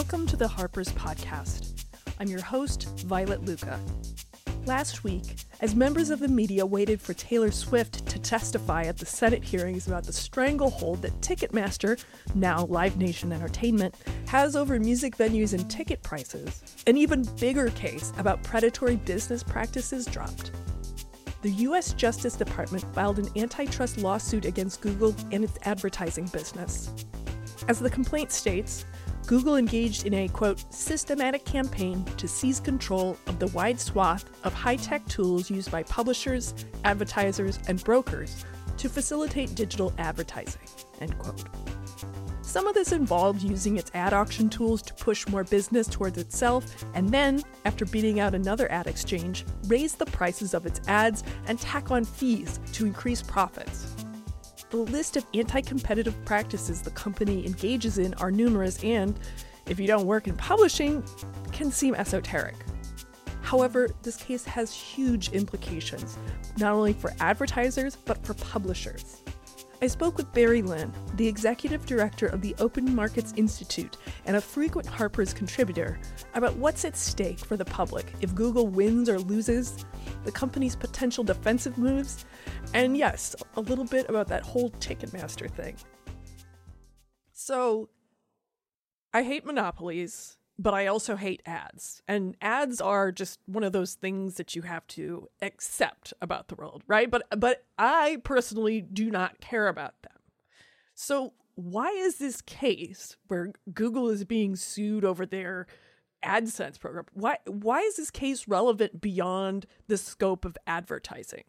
Welcome to the Harper's Podcast. I'm your host, Violet Lucca. Last week, as members of the media waited for Taylor Swift to testify at the Senate hearings about the stranglehold that Ticketmaster, now Live Nation Entertainment, has over music venues and ticket prices, an even bigger case about predatory business practices dropped. The U.S. Justice Department filed an antitrust lawsuit against Google and its advertising business. As the complaint states, Google engaged in a quote, systematic campaign to seize control of the wide swath of high tech tools used by publishers, advertisers, and brokers to facilitate digital advertising, end quote. Some of this involved using its ad auction tools to push more business towards itself, and then, after beating out another ad exchange, raise the prices of its ads and tack on fees to increase profits. The list of anti competitive practices the company engages in are numerous and, if you don't work in publishing, can seem esoteric. However, this case has huge implications, not only for advertisers, but for publishers. I spoke with Barry Lynn, the executive director of the Open Markets Institute and a frequent Harper's contributor, about what's at stake for the public if Google wins or loses, the company's potential defensive moves, and yes, a little bit about that whole Ticketmaster thing. So, I hate monopolies, but I also hate ads. And ads are just one of those things that you have to accept about the world, right? But but I personally do not care about them. So, why is this case where Google is being sued over their AdSense program? Why why is this case relevant beyond the scope of advertising?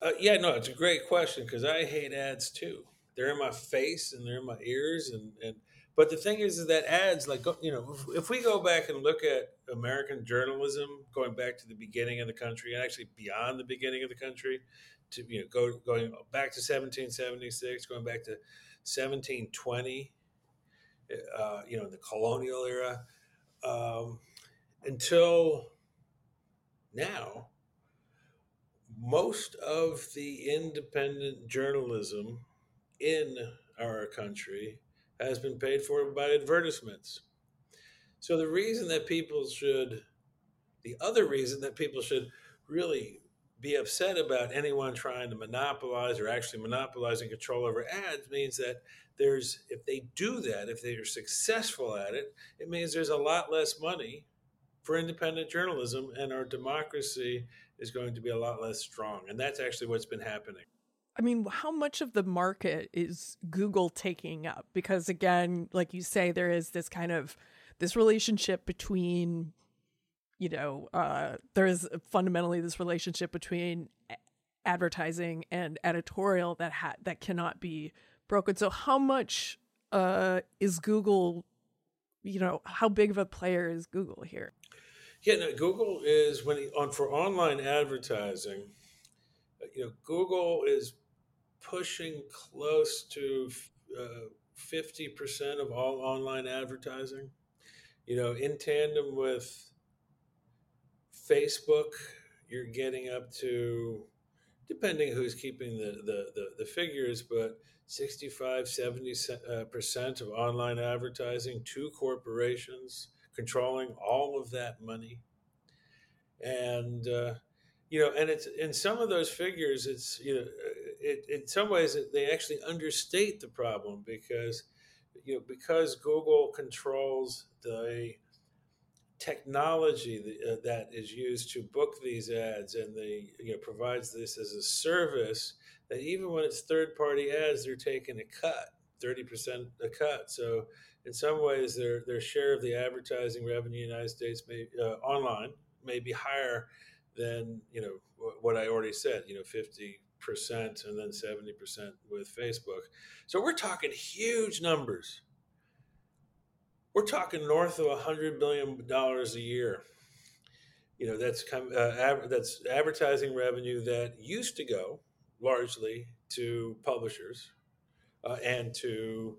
Uh, yeah, no, it's a great question because I hate ads too. They're in my face and they're in my ears, and and but the thing is, is that ads, like you know, if, we go back and look at American journalism, going back to the beginning of the country, and actually beyond the beginning of the country, to you know, go going back to 1776, going back to 1720, uh, you know, the colonial era, um, until now most of the independent journalism in our country has been paid for by advertisements. So the reason that people should, the other reason that people should really be upset about anyone trying to monopolize or actually monopolizing control over ads means that there's, if they do that, if they are successful at it, it means there's a lot less money for independent journalism and our democracy is going to be a lot less strong. And that's actually what's been happening. I mean, how much of the market is Google taking up? Because again, like you say, there is this kind of this relationship between, you know, uh, there is fundamentally this relationship between advertising and editorial that ha- that cannot be broken. So, how much uh, is Google? You know, how big of a player is Google here? Yeah, no, Google is when on for online advertising. You know, Google is pushing close to uh, fifty uh, percent of all online advertising. You know, in tandem with Facebook, you're getting up to, depending who's keeping the the, the, the figures, but 65, 70 uh, percent of online advertising to corporations controlling all of that money. And, uh, you know, and it's in some of those figures, it's, you know, it, in some ways they actually understate the problem because, you know, because Google controls the technology that, uh, that is used to book these ads and they, you know, provides this as a service that even when it's third party ads, they're taking a cut, 30% a cut. So, in some ways, their their share of the advertising revenue in the United States may uh, online may be higher than you know what I already said. You know, fifty percent and then seventy percent with Facebook. So we're talking huge numbers. We're talking north of a hundred billion dollars a year. You know, that's uh, that's advertising revenue that used to go largely to publishers uh, and to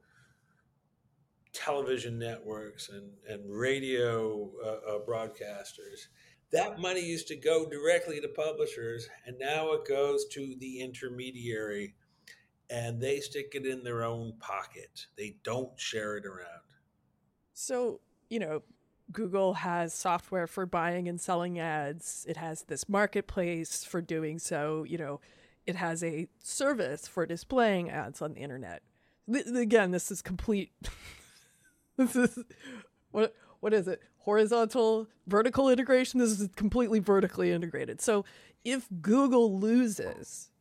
television networks and, and radio uh, uh, broadcasters. That money used to go directly to publishers, and now it goes to the intermediary, and they stick it in their own pocket. They don't share it around. So, you know, Google has software for buying and selling ads. It has this marketplace for doing so. You know, it has a service for displaying ads on the internet. again, this is complete. this is what what is it? Horizontal, vertical integration. This is completely vertically integrated. So if Google loses,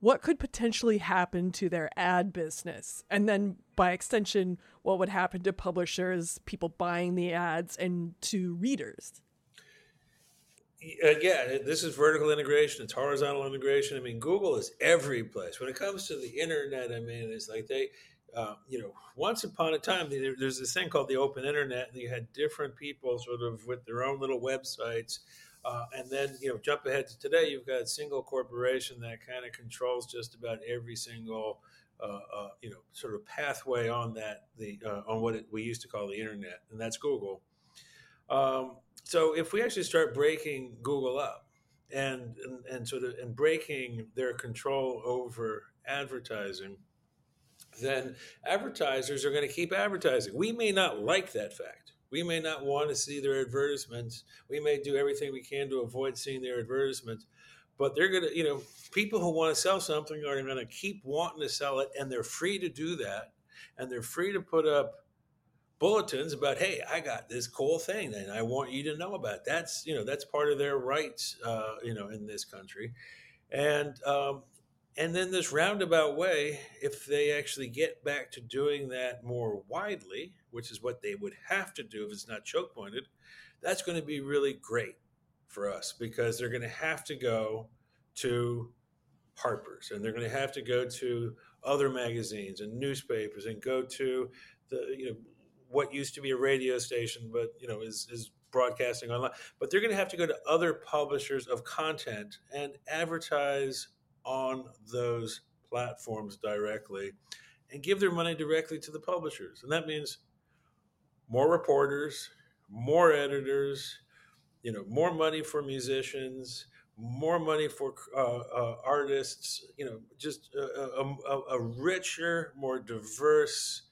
what could potentially happen to their ad business? And then by extension, what would happen to publishers, people buying the ads, and to readers? Yeah, this is vertical integration. It's horizontal integration. I mean, Google is every place. When it comes to the internet, I mean, it's like they, uh, you know, once upon a time, there's this thing called the open internet, and you had different people sort of with their own little websites uh, and then, you know, jump ahead to today, you've got a single corporation that kind of controls just about every single, uh, uh, you know, sort of pathway on that, the uh, on what it, we used to call the internet, and that's Google. Um, so if we actually start breaking Google up and, and, and sort of and breaking their control over advertising, then advertisers are going to keep advertising. We may not like that fact. We may not want to see their advertisements. We may do everything we can to avoid seeing their advertisements. But they're going to, you know, people who want to sell something are going to keep wanting to sell it, and they're free to do that. And they're free to put up bulletins about, hey, I got this cool thing, and I want you to know about. It. That's, you know, that's part of their rights, uh, you know, in this country. And um, and then this roundabout way, if they actually get back to doing that more widely, which is what they would have to do if it's not choke pointed, that's going to be really great for us because they're going to have to go to Harper's and they're going to have to go to other magazines and newspapers and go to the you know what used to be a radio station but you know is is broadcasting online. But they're going to have to go to other publishers of content and advertise on those platforms directly and give their money directly to the publishers. And that means more reporters, more editors, you know, more money for musicians, more money for uh, uh, artists, you know, just a, a, a, richer, more diverse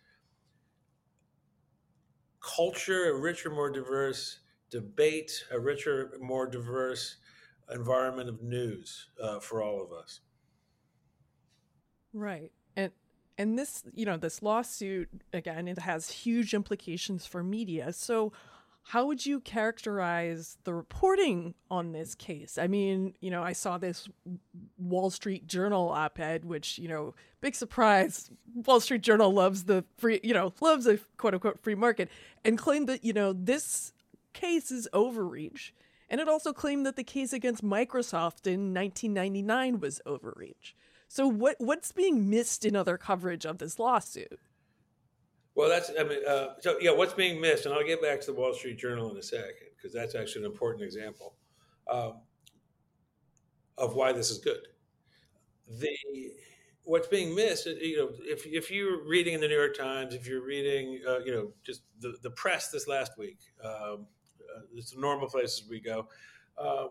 culture, a richer, more diverse debate, a richer, more diverse environment of news uh, for all of us. Right. And and this you know this lawsuit again it has huge implications for media. So how would you characterize the reporting on this case? I mean you know i saw this wall street journal op-ed which you know big surprise wall street journal loves the free you know loves a quote unquote free market and claimed that you know this case is overreach and it also claimed that the case against microsoft in 1999 was overreach so what what's being missed in other coverage of this lawsuit? Well, that's I mean, uh, so yeah, what's being missed, and I'll get back to the Wall Street Journal in a second because that's actually an important example um, of why this is good. The what's being missed, uh, you know, if if you're reading in the New York Times, if you're reading, uh, you know, just the the press this last week, um, it's the normal places we go. Uh,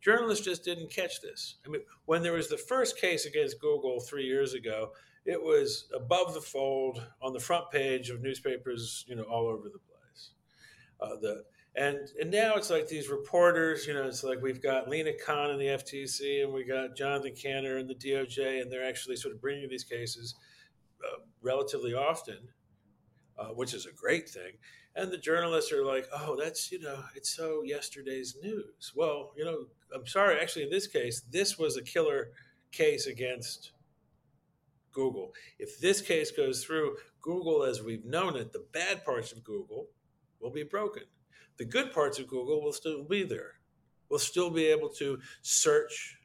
journalists just didn't catch this. I mean, when there was the first case against Google three years ago, it was above the fold on the front page of newspapers, you know, all over the place. Uh, the and and now it's like these reporters, you know, it's like we've got Lina Khan in the FTC and we got Jonathan Kanter in the DOJ, and they're actually sort of bringing these cases uh, relatively often, uh, which is a great thing and the journalists are like oh that's you know it's so yesterday's news. Well you know i'm sorry actually in this case this was a killer case against google. If this case goes through google as we've known it the bad parts of google will be broken. The good parts of google will still be there. We'll still be able to search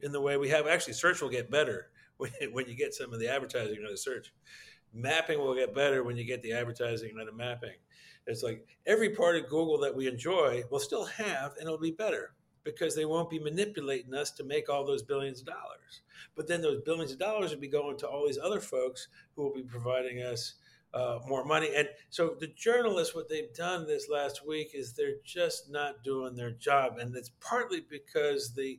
in the way we have. Actually search will get better when, you get some of the advertising out of search. Mapping will get better when you get the advertising out of mapping it's like every part of Google that we enjoy will still have, and it'll be better because they won't be manipulating us to make all those billions of dollars. But then those billions of dollars will be going to all these other folks who will be providing us uh, more money. And so the journalists, what they've done this last week is they're just not doing their job. And it's partly because the,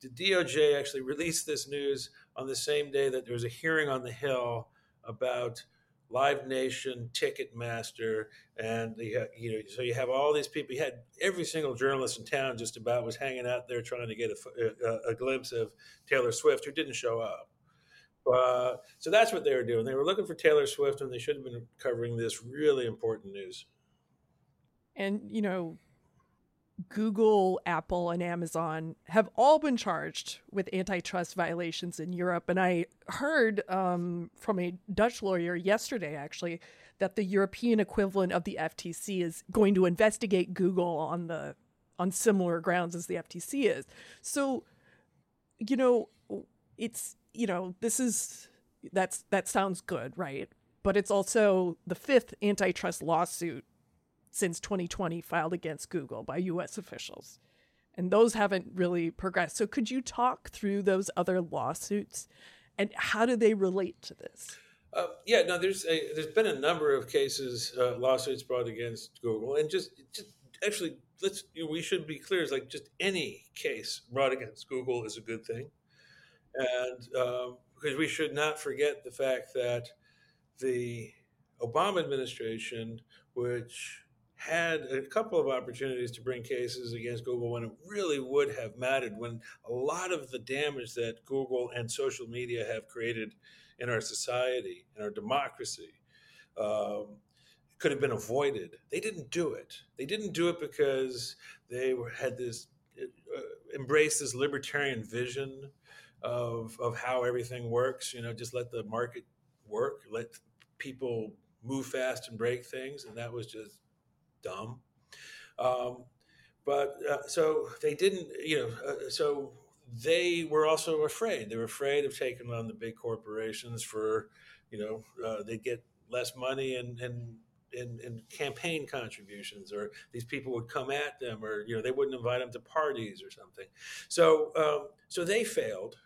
the DOJ actually released this news on the same day that there was a hearing on the Hill about Live Nation, Ticketmaster, and you, have, you know, so you have all these people. You had every single journalist in town just about was hanging out there trying to get a, a, a glimpse of Taylor Swift, who didn't show up. Uh, so that's what they were doing. They were looking for Taylor Swift, and they should have been covering this really important news. And you know, Google, Apple, and Amazon have all been charged with antitrust violations in Europe. And I heard um, from a Dutch lawyer yesterday, actually, that the European equivalent of the FTC is going to investigate Google on the on similar grounds as the FTC is. So, you know, it's you know this is that's that sounds good, right? But it's also the fifth antitrust lawsuit since 2020 filed against Google by US officials. And those haven't really progressed. So could you talk through those other lawsuits and how do they relate to this? Uh, yeah, no, there's a, there's been a number of cases, uh, lawsuits brought against Google, and just, just actually, let's you know, we should be clear. Is like just any case brought against Google is a good thing, and um, because we should not forget the fact that the Obama administration, which had a couple of opportunities to bring cases against Google when it really would have mattered, when a lot of the damage that Google and social media have created in our society, in our democracy, um, could have been avoided. They didn't do it. They didn't do it because they were, had this uh, embraced this libertarian vision of of how everything works. You know, just let the market work, let people move fast and break things, and that was just dumb. Um, but uh, so they didn't, you know, uh, so they were also afraid. They were afraid of taking on the big corporations for, you know, uh, they get less money and, and in, campaign contributions, or these people would come at them, or you know they wouldn't invite them to parties or something. So um, so they failed,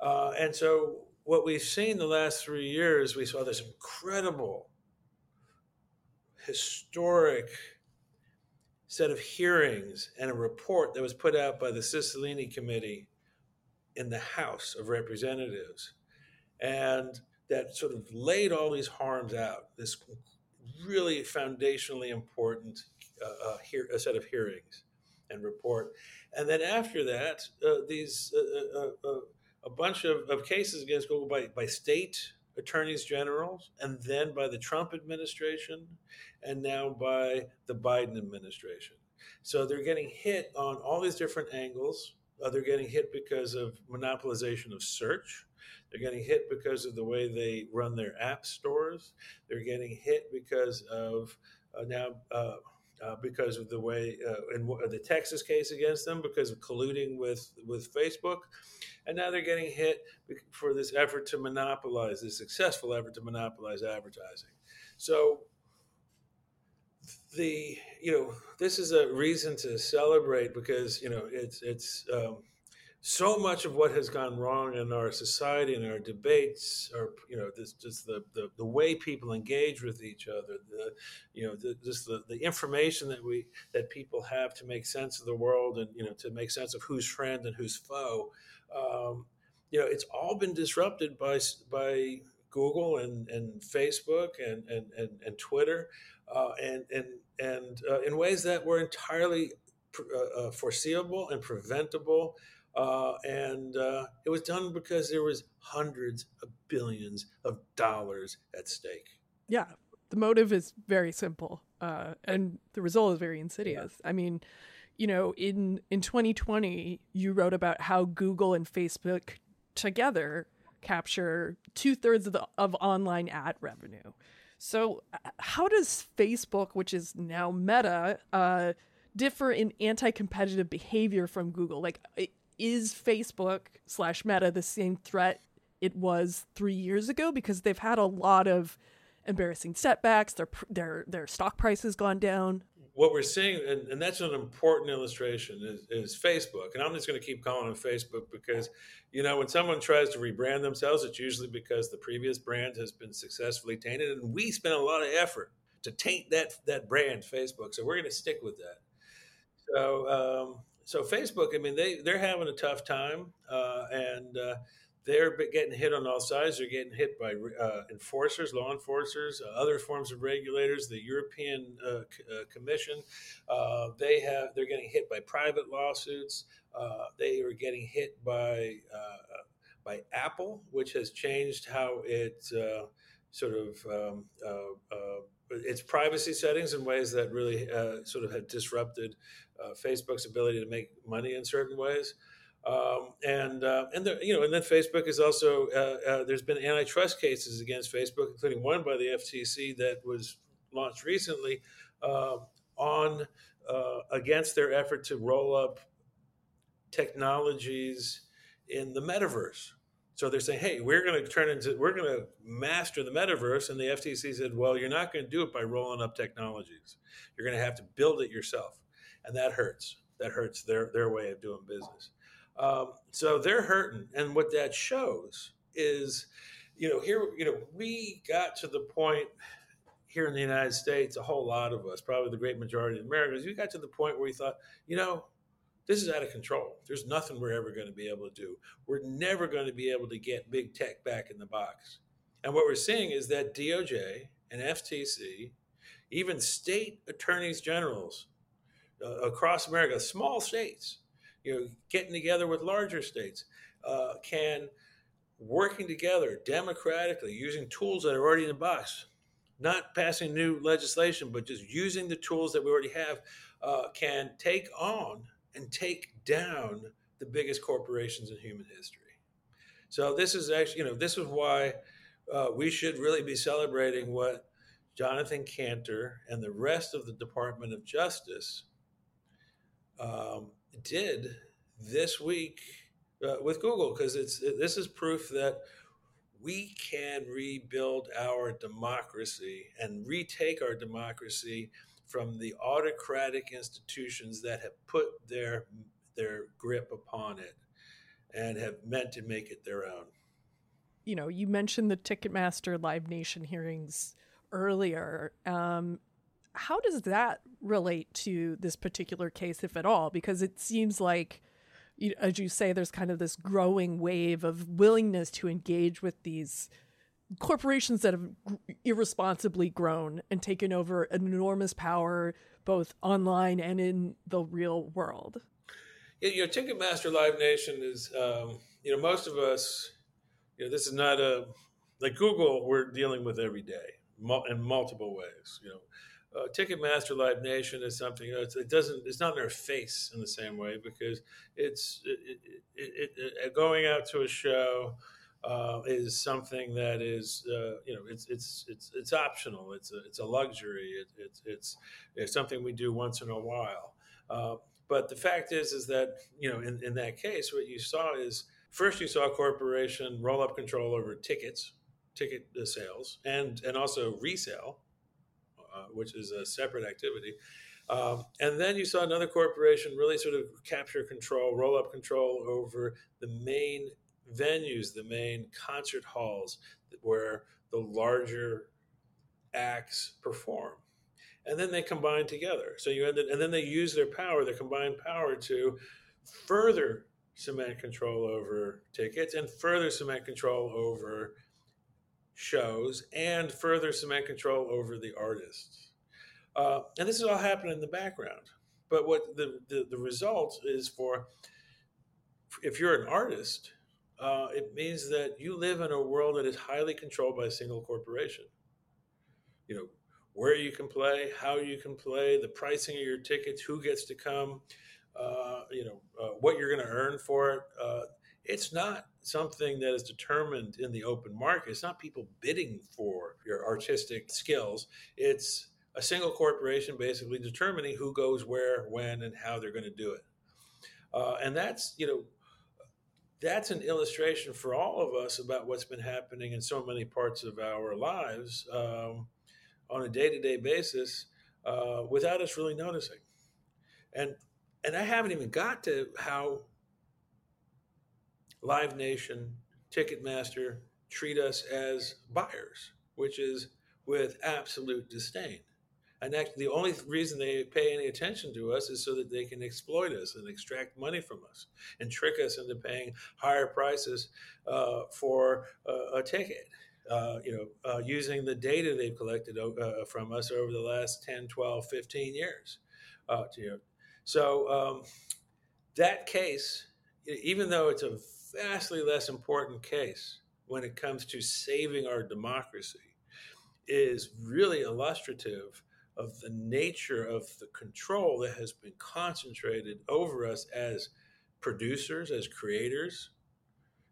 uh, and so what we've seen the last three years, we saw this incredible historic set of hearings and a report that was put out by the Cicilline Committee in the House of Representatives. And that sort of laid all these harms out, this really foundationally important uh, uh, hear, a set of hearings and report. And then after that, uh, these uh, uh, uh, a bunch of, of cases against Google by, by state attorneys generals, and then by the Trump administration, and now by the Biden administration. So they're getting hit on all these different angles. Uh, they're getting hit because of monopolization of search. They're getting hit because of the way they run their app stores. They're getting hit because of uh, now. Uh, uh, because of the way uh, in the Texas case against them, because of colluding with with Facebook, and now they're getting hit for this effort to monopolize, this successful effort to monopolize advertising. So the you know this is a reason to celebrate because you know it's it's um, so much of what has gone wrong in our society and our debates are you know this just the, the, the way people engage with each other the you know the, just the, the information that we that people have to make sense of the world and you know to make sense of who's friend and who's foe. Um, you know it's all been disrupted by by Google and, and Facebook and and, and, and Twitter uh, and and and uh, in ways that were entirely uh, uh, foreseeable and preventable uh, and uh, it was done because there was hundreds of billions of dollars at stake. Yeah, the motive is very simple, uh, and the result is very insidious. Yeah. I mean, you know, in in 2020, you wrote about how Google and Facebook together capture two thirds of the of online ad revenue. So, uh, how does Facebook, which is now Meta, uh, differ in anti-competitive behavior from Google? Like, is Facebook slash Meta the same threat it was three years ago? Because they've had a lot of embarrassing setbacks. Their their their stock price has gone down. What we're seeing, and, and that's an important illustration, is, is Facebook. And I'm just going to keep calling them Facebook because, you know, when someone tries to rebrand themselves, it's usually because the previous brand has been successfully tainted, and we spent a lot of effort to taint that that brand, Facebook. So we're going to stick with that. So um, so Facebook, I mean, they they're having a tough time, uh, and uh, they're getting hit on all sides. They're getting hit by uh, enforcers, law enforcers, uh, other forms of regulators. The European uh, C- uh, Commission, they have they're getting hit by private lawsuits. They are getting hit by by Apple, which has changed how it sort of um, its privacy settings in ways that really sort of have disrupted Facebook's ability to make money in certain ways. Um, and uh, and the, you know, and then Facebook is also uh, uh, there's been antitrust cases against Facebook, including one by the FTC that was launched recently um, on uh, against their effort to roll up technologies in the metaverse. So they're saying, "Hey, we're going to turn into we're going to master the metaverse," and the FTC said, "Well, you're not going to do it by rolling up technologies. You're going to have to build it yourself," and that hurts. That hurts their their way of doing business. Um, so they're hurting. And what that shows is, you know, here, you know, we got to the point here in the United States, a whole lot of us, probably the great majority of Americans, we got to the point where we thought, you know, this is out of control. There's nothing we're ever going to be able to do. We're never going to be able to get big tech back in the box. And what we're seeing is that DOJ and FTC, even state attorneys generals uh, across America, small states, you know, getting together with larger states, uh, can working together democratically using tools that are already in the box, not passing new legislation, but just using the tools that we already have, uh, can take on and take down the biggest corporations in human history. So this is actually, you know, this is why uh, we should really be celebrating what Jonathan Kanter and the rest of the Department of Justice um, did this week uh, with Google because it's this is proof that we can rebuild our democracy and retake our democracy from the autocratic institutions that have put their their grip upon it and have meant to make it their own. You know, you mentioned the Ticketmaster Live Nation hearings earlier. Um, how does that relate to this particular case, if at all? Because it seems like, as you say, there's kind of this growing wave of willingness to engage with these corporations that have irresponsibly grown and taken over enormous power both online and in the real world. Yeah, you know, Ticketmaster Live Nation is, um, you know, most of us, you know, this is not a like Google. We're dealing with every day in multiple ways. You know, uh, Ticketmaster Live Nation is something you know, it doesn't it's not in their face in the same way because it's it, it, it, going out to a show uh, is something that is uh, you know it's it's it's it's optional. It's a, it's a luxury. It's it's it's something we do once in a while. Uh, but the fact is is that you know in, in that case what you saw is first you saw a corporation roll up control over tickets ticket sales and and also resale. uh, which is a separate activity. Um, and then you saw another corporation really sort of capture control, roll up control over the main venues, the main concert halls where the larger acts perform. And then they combine together. So you ended, and then they use their power, their combined power, to further cement control over tickets and further cement control over shows and further cement control over the artists. Uh, and this is all happening in the background. But what the, the, the result is for, if you're an artist, uh, it means that you live in a world that is highly controlled by a single corporation. You know, where you can play, how you can play, the pricing of your tickets, who gets to come, uh, you know, uh, what you're going to earn for it. It's not something that is determined in the open market. It's not people bidding for your artistic skills. It's a single corporation basically determining who goes where, when, and how they're going to do it. Uh, and that's, you know, that's an illustration for all of us about what's been happening in so many parts of our lives um, on a day-to-day basis uh, without us really noticing. And and I haven't even got to how Live Nation, Ticketmaster treat us as buyers, which is with absolute disdain. And actually, the only reason they pay any attention to us is so that they can exploit us and extract money from us and trick us into paying higher prices uh, for uh, a ticket. Uh, you know, uh, using the data they've collected uh, from us over the last 10, 12, 15 years. Uh, to, you know, so um, that case, even though it's a vastly less important case when it comes to saving our democracy, is really illustrative of the nature of the control that has been concentrated over us as producers, as creators,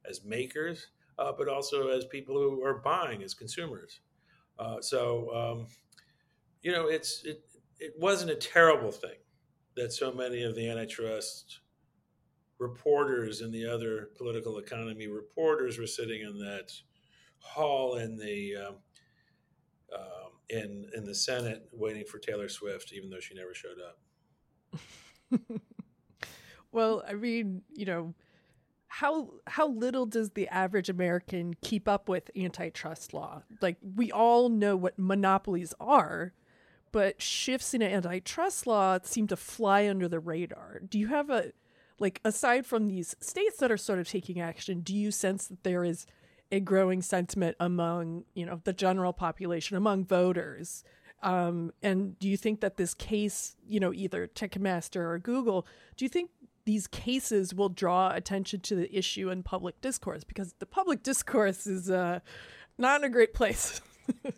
as makers, uh, but also as people who are buying, as consumers. Uh, so, um, you know, it's it, it wasn't a terrible thing that so many of the antitrust reporters and the other political economy reporters were sitting in that hall in the um, um, in in the Senate waiting for Taylor Swift, even though she never showed up. well, I mean, you know, how how little does the average American keep up with antitrust law? Like we all know what monopolies are, but shifts in antitrust law seem to fly under the radar. Do you have a like aside from these states that are sort of taking action, do you sense that there is a growing sentiment among you know the general population among voters? Um, and do you think that this case you know either ticketmaster or google do you think these cases will draw attention to the issue in public discourse? Because the public discourse is uh, not in a great place.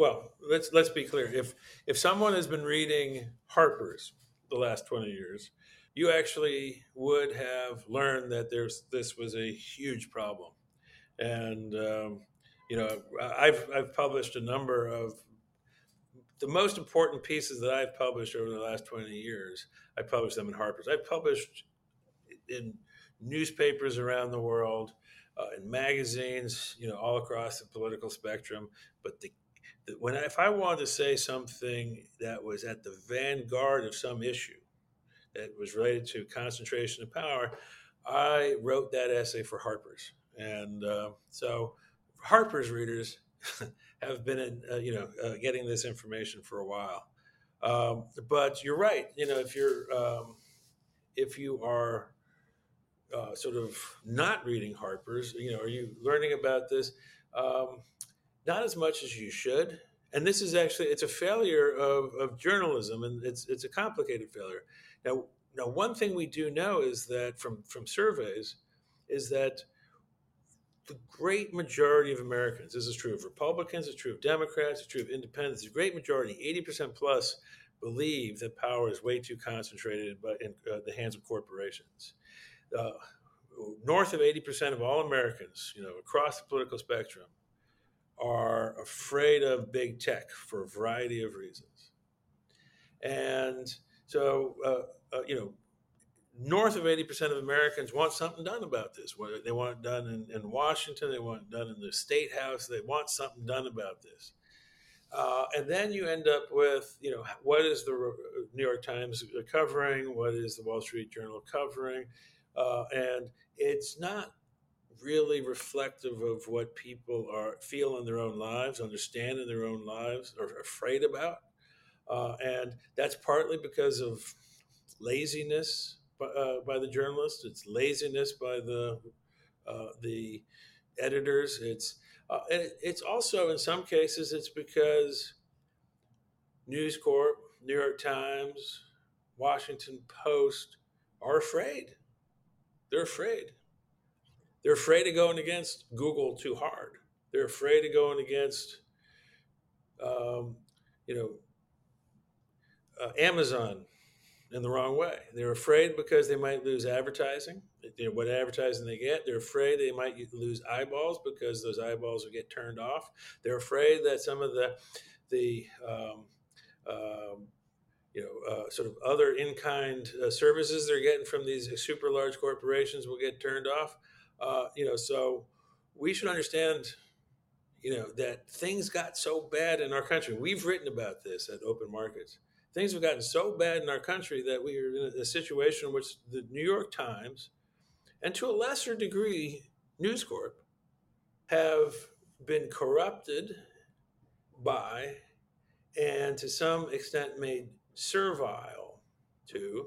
Well let's let's be clear. If if someone has been reading harper's the last 20 years you actually would have learned that there's this was a huge problem and um, you know I've I've published a number of the most important pieces that I've published over the last 20 years. I published them in Harper's. I've published in newspapers around the world, uh, in magazines, you know, all across the political spectrum. But the, the, when I, if I wanted to say something that was at the vanguard of some issue that was related to concentration of power, I wrote that essay for Harper's. And uh, so Harper's readers have been, in, uh, you know, uh, getting this information for a while. Um, but you're right. You know, if you're um, if you are uh, sort of not reading Harper's, you know, are you learning about this? Um, not as much as you should. And this is actually it's a failure of, of journalism, and it's it's a complicated failure. Now, now one thing we do know is that from from surveys is that the great majority of Americans, this is true of Republicans, it's true of Democrats, it's true of independents, the great majority, 80% plus, believe that power is way too concentrated in uh, the hands of corporations. Uh, north of 80% of all Americans, you know, across the political spectrum, are afraid of big tech for a variety of reasons. And so, uh, uh you know, north of 80% of Americans want something done about this. They want it done in, in, Washington, they want it done in the state house, they want something done about this. Uh, and then you end up with, you know, what is the New York Times covering? What is the Wall Street Journal covering? Uh, and it's not really reflective of what people are feel in their own lives, understand in their own lives, or afraid about. Uh, and that's partly because of laziness, by, uh, by the journalists. It's laziness by the uh, the editors. It's uh, it's also in some cases it's because News Corp, New York Times, Washington Post are afraid. They're afraid. They're afraid of going against Google too hard. They're afraid of going against, um, you know, uh, Amazon in the wrong way. They're afraid because they might lose advertising. What advertising they get, they're afraid they might lose eyeballs because those eyeballs will get turned off. They're afraid that some of the the um, um, you know uh, sort of other in kind uh, services they're getting from these super large corporations will get turned off. Uh, you know, so we should understand. You know that things got so bad in our country. We've written about this at Open Markets things have gotten so bad in our country that we are in a situation in which the New York Times, and to a lesser degree, News Corp, have been corrupted by and to some extent made servile to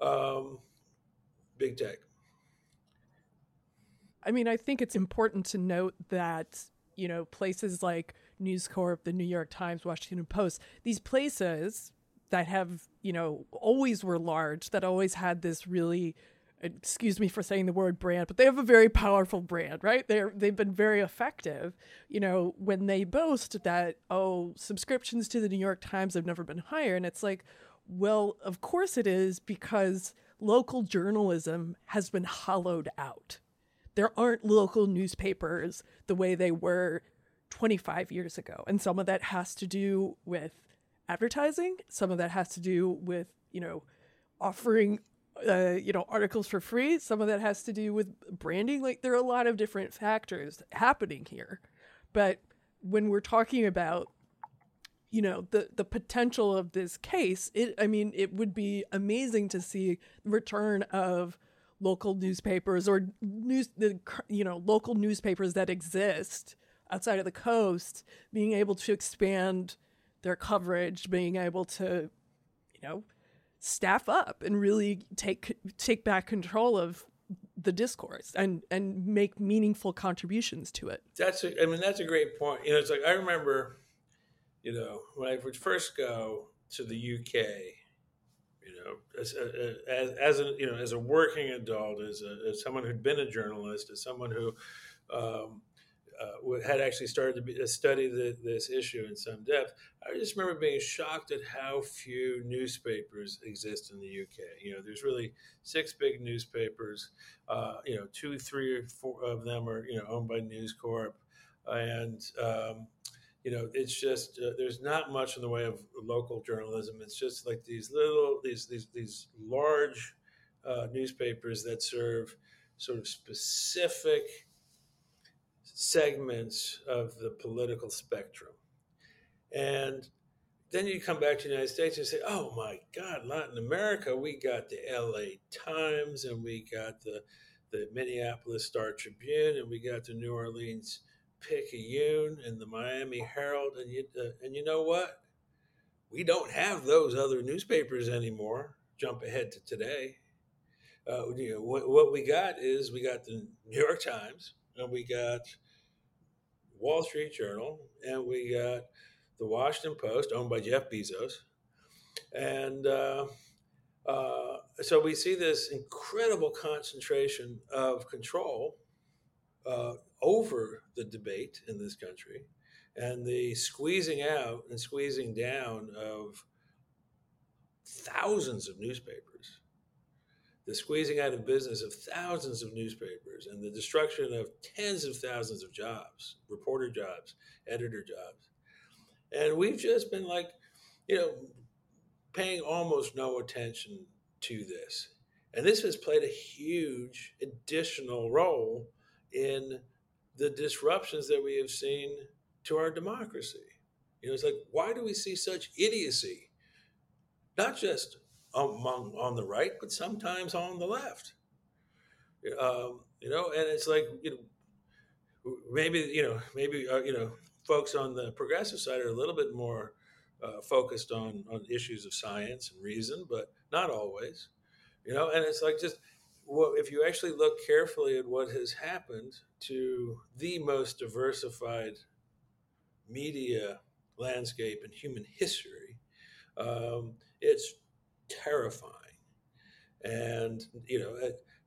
um, big tech. I mean, I think it's important to note that, you know, places like News Corp, the New York Times, Washington Post, these places that have, you know, always were large, that always had this really excuse me for saying the word brand, but they have a very powerful brand, right? They're they've been very effective. You know, when they boast that oh, subscriptions to the New York Times have never been higher, and it's like, well, of course it is because local journalism has been hollowed out. There aren't local newspapers the way they were 25 years ago, and some of that has to do with advertising. Some of that has to do with you know offering uh, you know articles for free. Some of that has to do with branding. Like there are a lot of different factors happening here. But when we're talking about you know the the potential of this case it i mean it would be amazing to see return of local newspapers or news the you know local newspapers that exist outside of the coast being able to expand their coverage being able to you know staff up and really take take back control of the discourse and and make meaningful contributions to it. That's a, I mean that's a great point. You know, it's like I remember, you know, when I would first go to the UK, you know, as as, as a you know as a working adult, as a, as someone who'd been a journalist, as someone who um, uh, had actually started to, be, to study the, this issue in some depth, I just remember being shocked at how few newspapers exist in the UK. You know, there's really six big newspapers. Uh, you know, two, three, or four of them are you know owned by News Corp, and um, you know, it's just uh, there's not much in the way of local journalism. It's just like these little these these these large uh, newspapers that serve sort of specific segments of the political spectrum. And then you come back to the United States and say, oh my God, Latin America, we got the LA Times and we got the, the Minneapolis Star Tribune and we got the New Orleans Picayune and the Miami Herald. And you, uh, and you know what? We don't have those other newspapers anymore. Jump ahead to today. Uh, you know, what, what we got is we got the New York Times and we got Wall Street Journal, and we got the Washington Post, owned by Jeff Bezos. And uh, uh, so we see this incredible concentration of control uh, over the debate in this country and the squeezing out and squeezing down of thousands of newspapers the squeezing out of business of thousands of newspapers and the destruction of tens of thousands of jobs, reporter jobs, editor jobs. And we've just been like, you know, paying almost no attention to this. And this has played a huge additional role in the disruptions that we have seen to our democracy. You know, it's like, why do we see such idiocy? Not just among on the right, but sometimes on the left. Um, you know, and it's like you know, maybe you know, maybe uh, you know, folks on the progressive side are a little bit more uh, focused on on issues of science and reason, but not always. You know, and it's like just well, if you actually look carefully at what has happened to the most diversified media landscape in human history, um, it's terrifying. And, you know,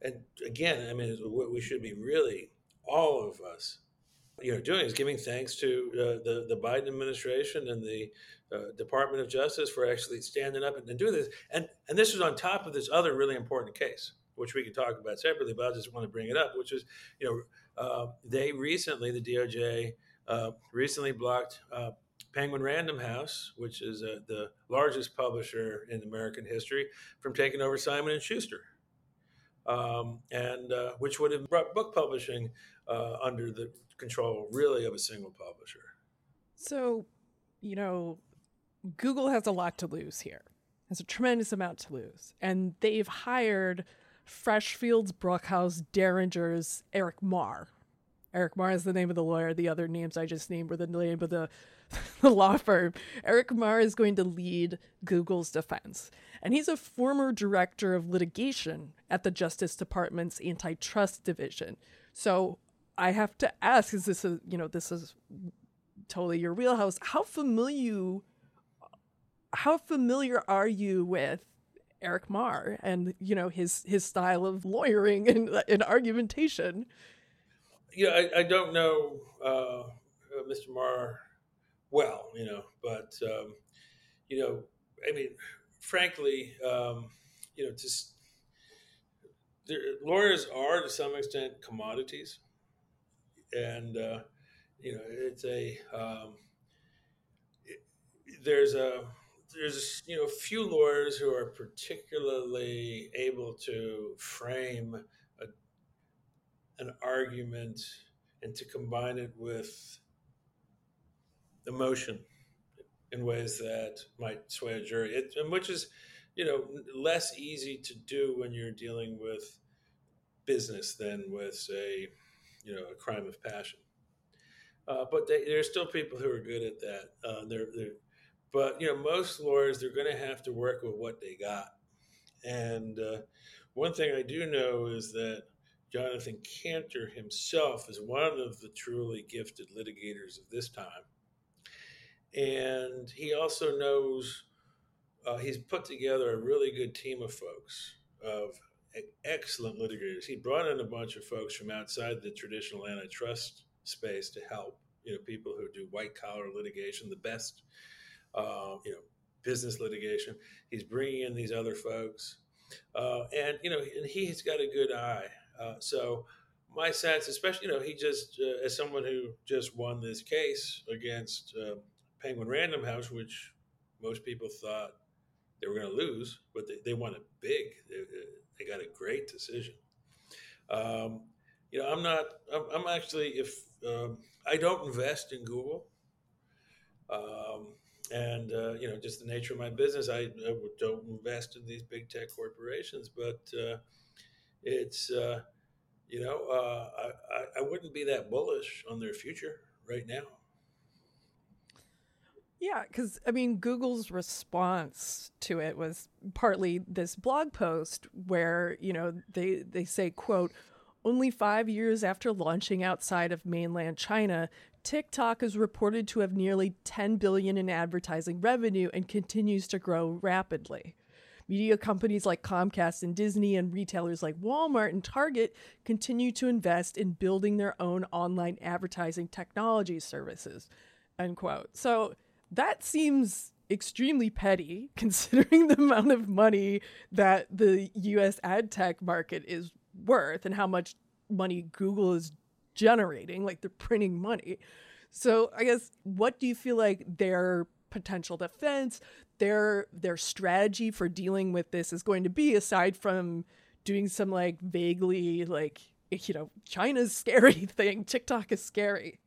and again, I mean, what we should be really, all of us, you know, doing is giving thanks to uh, the, the Biden administration and the uh, Department of Justice for actually standing up and, and doing this. And, and this is on top of this other really important case, which we can talk about separately, but I just want to bring it up, which is, you know, uh, they recently, the DOJ, uh, recently blocked uh, Penguin Random House, which is uh, the largest publisher in American history, from taking over Simon and Schuster, um, and uh, which would have brought book publishing uh, under the control, really, of a single publisher. So, you know, Google has a lot to lose here. Has a tremendous amount to lose, and they've hired Freshfields, Bruckhaus, Deringer's Eric Mahr Eric Mahr is the name of the lawyer. The other names I just named were the name of the, the law firm. Eric Mahr is going to lead Google's defense. And he's a former director of litigation at the Justice Department's antitrust division. So I have to ask, is this a, you know, this is totally your wheelhouse. How familiar how familiar are you with Eric Mahr and you know his his style of lawyering and, and argumentation? Yeah, I, I don't know uh, Mr. Mahr well, you know, but um, you know, I mean, frankly, um, you know, just lawyers are to some extent commodities, and uh, you know, it's a um, it, there's a there's you know few lawyers who are particularly able to frame an argument and to combine it with emotion in ways that might sway a jury, it, which is you know less easy to do when you're dealing with business than with say you know a crime of passion. Uh, but they, are still people who are good at that. Uh, they're, they're, but you know, most lawyers they're going to have to work with what they got. And uh, one thing I do know is that Jonathan Kanter himself is one of the truly gifted litigators of this time, and he also knows uh, he's put together a really good team of folks of excellent litigators. He brought in a bunch of folks from outside the traditional antitrust space to help. You know, people who do white collar litigation, the best, uh, you know, business litigation. He's bringing in these other folks, uh, and you know, and he's got a good eye. Uh, so my sense, especially, you know, he just uh, as someone who just won this case against uh, Penguin Random House, which most people thought they were going to lose, but they, they won it big. They, they got a great decision. Um, you know, I'm not. I'm, I'm actually if um, I don't invest in Google, um, and uh, you know, just the nature of my business, I, I, don't invest in these big tech corporations. But uh, it's uh, you know, uh, I, I wouldn't be that bullish on their future right now. Yeah, because I mean, Google's response to it was partly this blog post where you know they they say quote only five years after launching outside of mainland China, TikTok is reported to have nearly 10 billion in advertising revenue and continues to grow rapidly. Media companies like Comcast and Disney and retailers like Walmart and Target continue to invest in building their own online advertising technology services. End quote. So that seems extremely petty considering the amount of money that the US ad tech market is worth and how much money Google is generating, like they're printing money. So I guess what do you feel like their potential defense, their their strategy for dealing with this is going to be aside from doing some like vaguely like you know China's scary thing, TikTok is scary.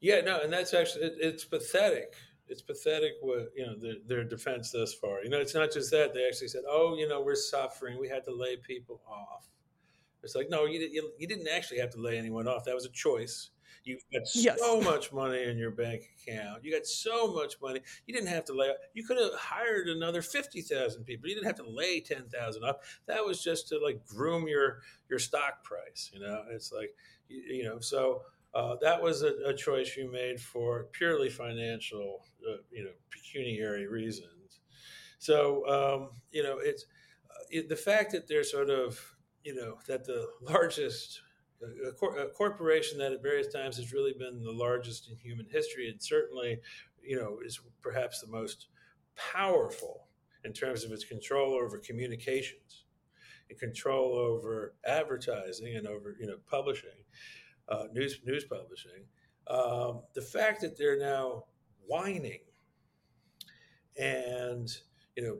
Yeah, no, and that's actually it, it's pathetic. It's pathetic what you know their, their defense thus far. You know, it's not just that they actually said, "Oh, you know, we're suffering. We had to lay people off." It's like, no, you, you, you didn't actually have to lay anyone off. That was a choice. You got so yes. much money in your bank account. You got so much money. You didn't have to lay. You could have hired another fifty thousand people. You didn't have to lay ten thousand up. That was just to like groom your your stock price. You know, it's like you, you know. So uh, that was a, a, choice you made for purely financial, uh, you know, pecuniary reasons. So um, you know, it's uh, it, the fact that they're sort of you know that the largest a, cor- a, corporation that at various times has really been the largest in human history and certainly you know is perhaps the most powerful in terms of its control over communications and control over advertising and over you know publishing uh, news news publishing. Um, the fact that they're now whining and you know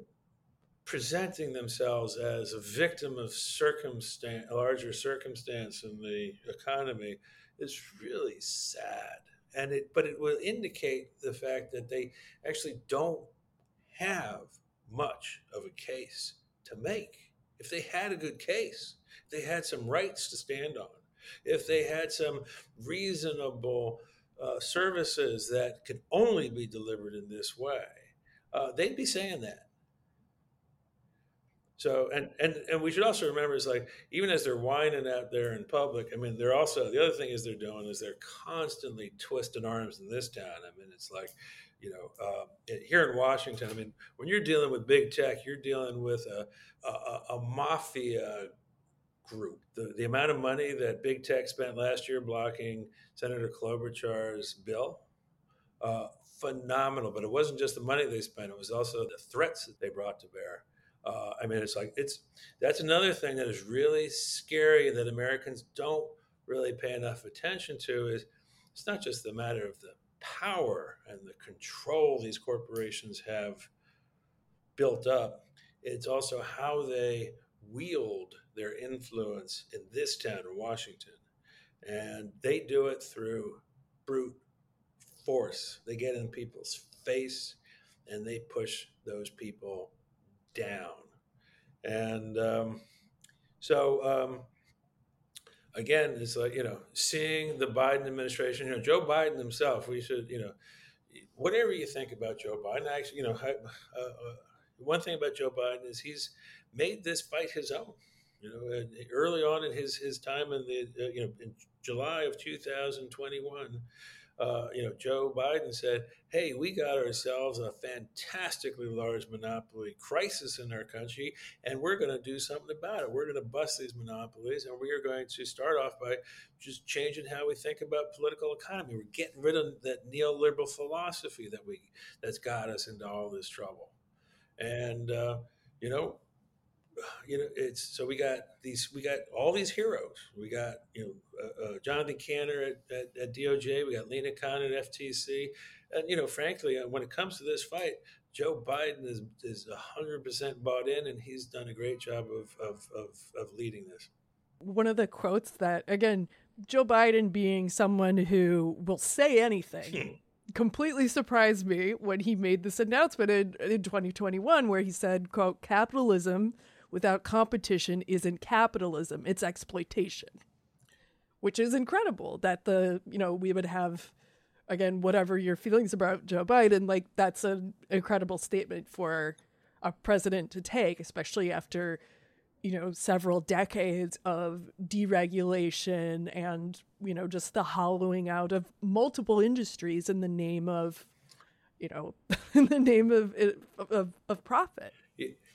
presenting themselves as a victim of circumstance, larger circumstance in the economy is really sad. And it, but it will indicate the fact that they actually don't have much of a case to make. If they had a good case, they had some rights to stand on, if they had some reasonable uh, services that could only be delivered in this way, uh, they'd be saying that. So and and and we should also remember is like even as they're whining out there in public, I mean they're also the other thing is they're doing is they're constantly twisting arms in this town. I mean it's like you know uh, here in Washington, I mean when you're dealing with big tech, you're dealing with a a, a mafia group. The the amount of money that big tech spent last year blocking Senator Klobuchar's bill. Uh, phenomenal, but it wasn't just the money they spent; it was also the threats that they brought to bear. Uh, I mean, it's like it's that's another thing that is really scary that Americans don't really pay enough attention to. Is it's not just the matter of the power and the control these corporations have built up; it's also how they wield their influence in this town in Washington, and they do it through brute force. They get in people's face and they push those people down. And um, so, um, again, it's like, you know, seeing the Biden administration, you know, Joe Biden himself, we should, you know, whatever you think about Joe Biden, actually, you know, uh, uh, one thing about Joe Biden is he's made this fight his own. You know, early on in his his time in the uh, you know in July of 2021, uh, you know, Joe Biden said, "Hey, we got ourselves a fantastically large monopoly crisis in our country, and we're going to do something about it. We're going to bust these monopolies, and we are going to start off by just changing how we think about political economy. We're getting rid of that neoliberal philosophy that we that's got us into all this trouble." And uh, you know, you know, it's so we got these, we got all these heroes. We got you know uh, uh, Jonathan Kanter at, at, at, DOJ. We got Lina Khan at FTC, and you know, frankly, uh, when it comes to this fight, Joe Biden is is hundred percent bought in, and he's done a great job of, of of of leading this. One of the quotes that again, Joe Biden being someone who will say anything. completely surprised me when he made this announcement in, in 2021 where he said quote capitalism without competition isn't capitalism, it's exploitation. Which is incredible that the, you know, we would have again whatever your feelings about Joe Biden, like that's an incredible statement for a president to take, especially after you know several decades of deregulation and you know just the hollowing out of multiple industries in the name of you know in the name of of, of profit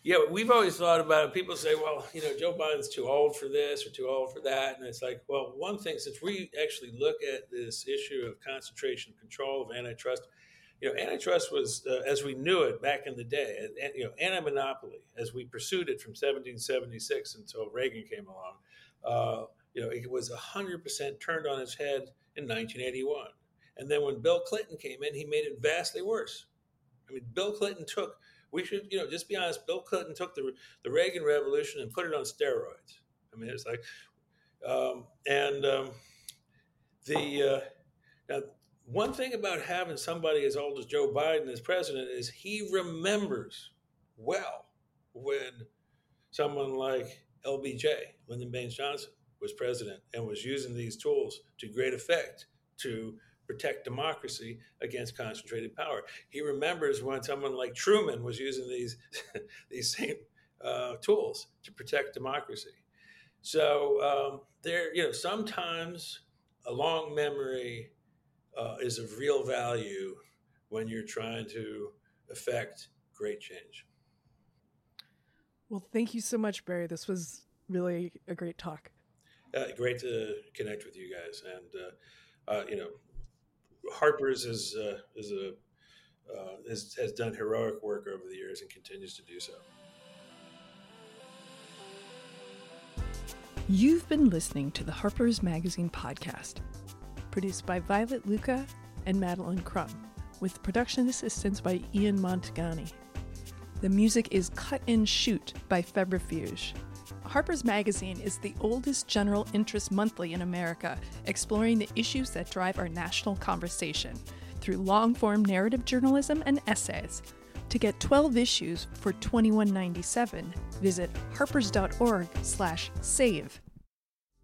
yeah, we've always thought about it. People say, well, you know, Joe Biden's too old for this or too old for that. And it's like, well, one thing, since we actually look at this issue of concentration control of antitrust, you know, antitrust was, uh, as we knew it back in the day, and, you know, anti-monopoly, as we pursued it from 1776 until Reagan came along, uh, you know, it was 100% turned on its head in 1981. And then when Bill Clinton came in, he made it vastly worse. I mean, Bill Clinton took we should, you know, just be honest. Bill Clinton took the the Reagan Revolution and put it on steroids. I mean, it's like, um, and um, the uh, now one thing about having somebody as old as Joe Biden as president is he remembers well when someone like LBJ, Lyndon Baines Johnson, was president and was using these tools to great effect to protect democracy against concentrated power. He remembers when someone like Truman was using these these same uh, tools to protect democracy. So um, there, you know, sometimes a long memory uh, is of real value when you're trying to affect great change. Well, thank you so much, Barry. This was really a great talk. Uh, great to connect with you guys, and uh, uh, you know, Harper's is uh, is a uh, has, has done heroic work over the years and continues to do so. You've been listening to the Harper's Magazine podcast, produced by Violet Lucca and Madeline Crum, with production assistance by Ian Montagani. The music is Cut and Shoot by Febrifuge. Harper's Magazine is the oldest general interest monthly in America, exploring the issues that drive our national conversation through long form narrative journalism and essays. To get 12 issues for $21.97, visit harpers.org/save.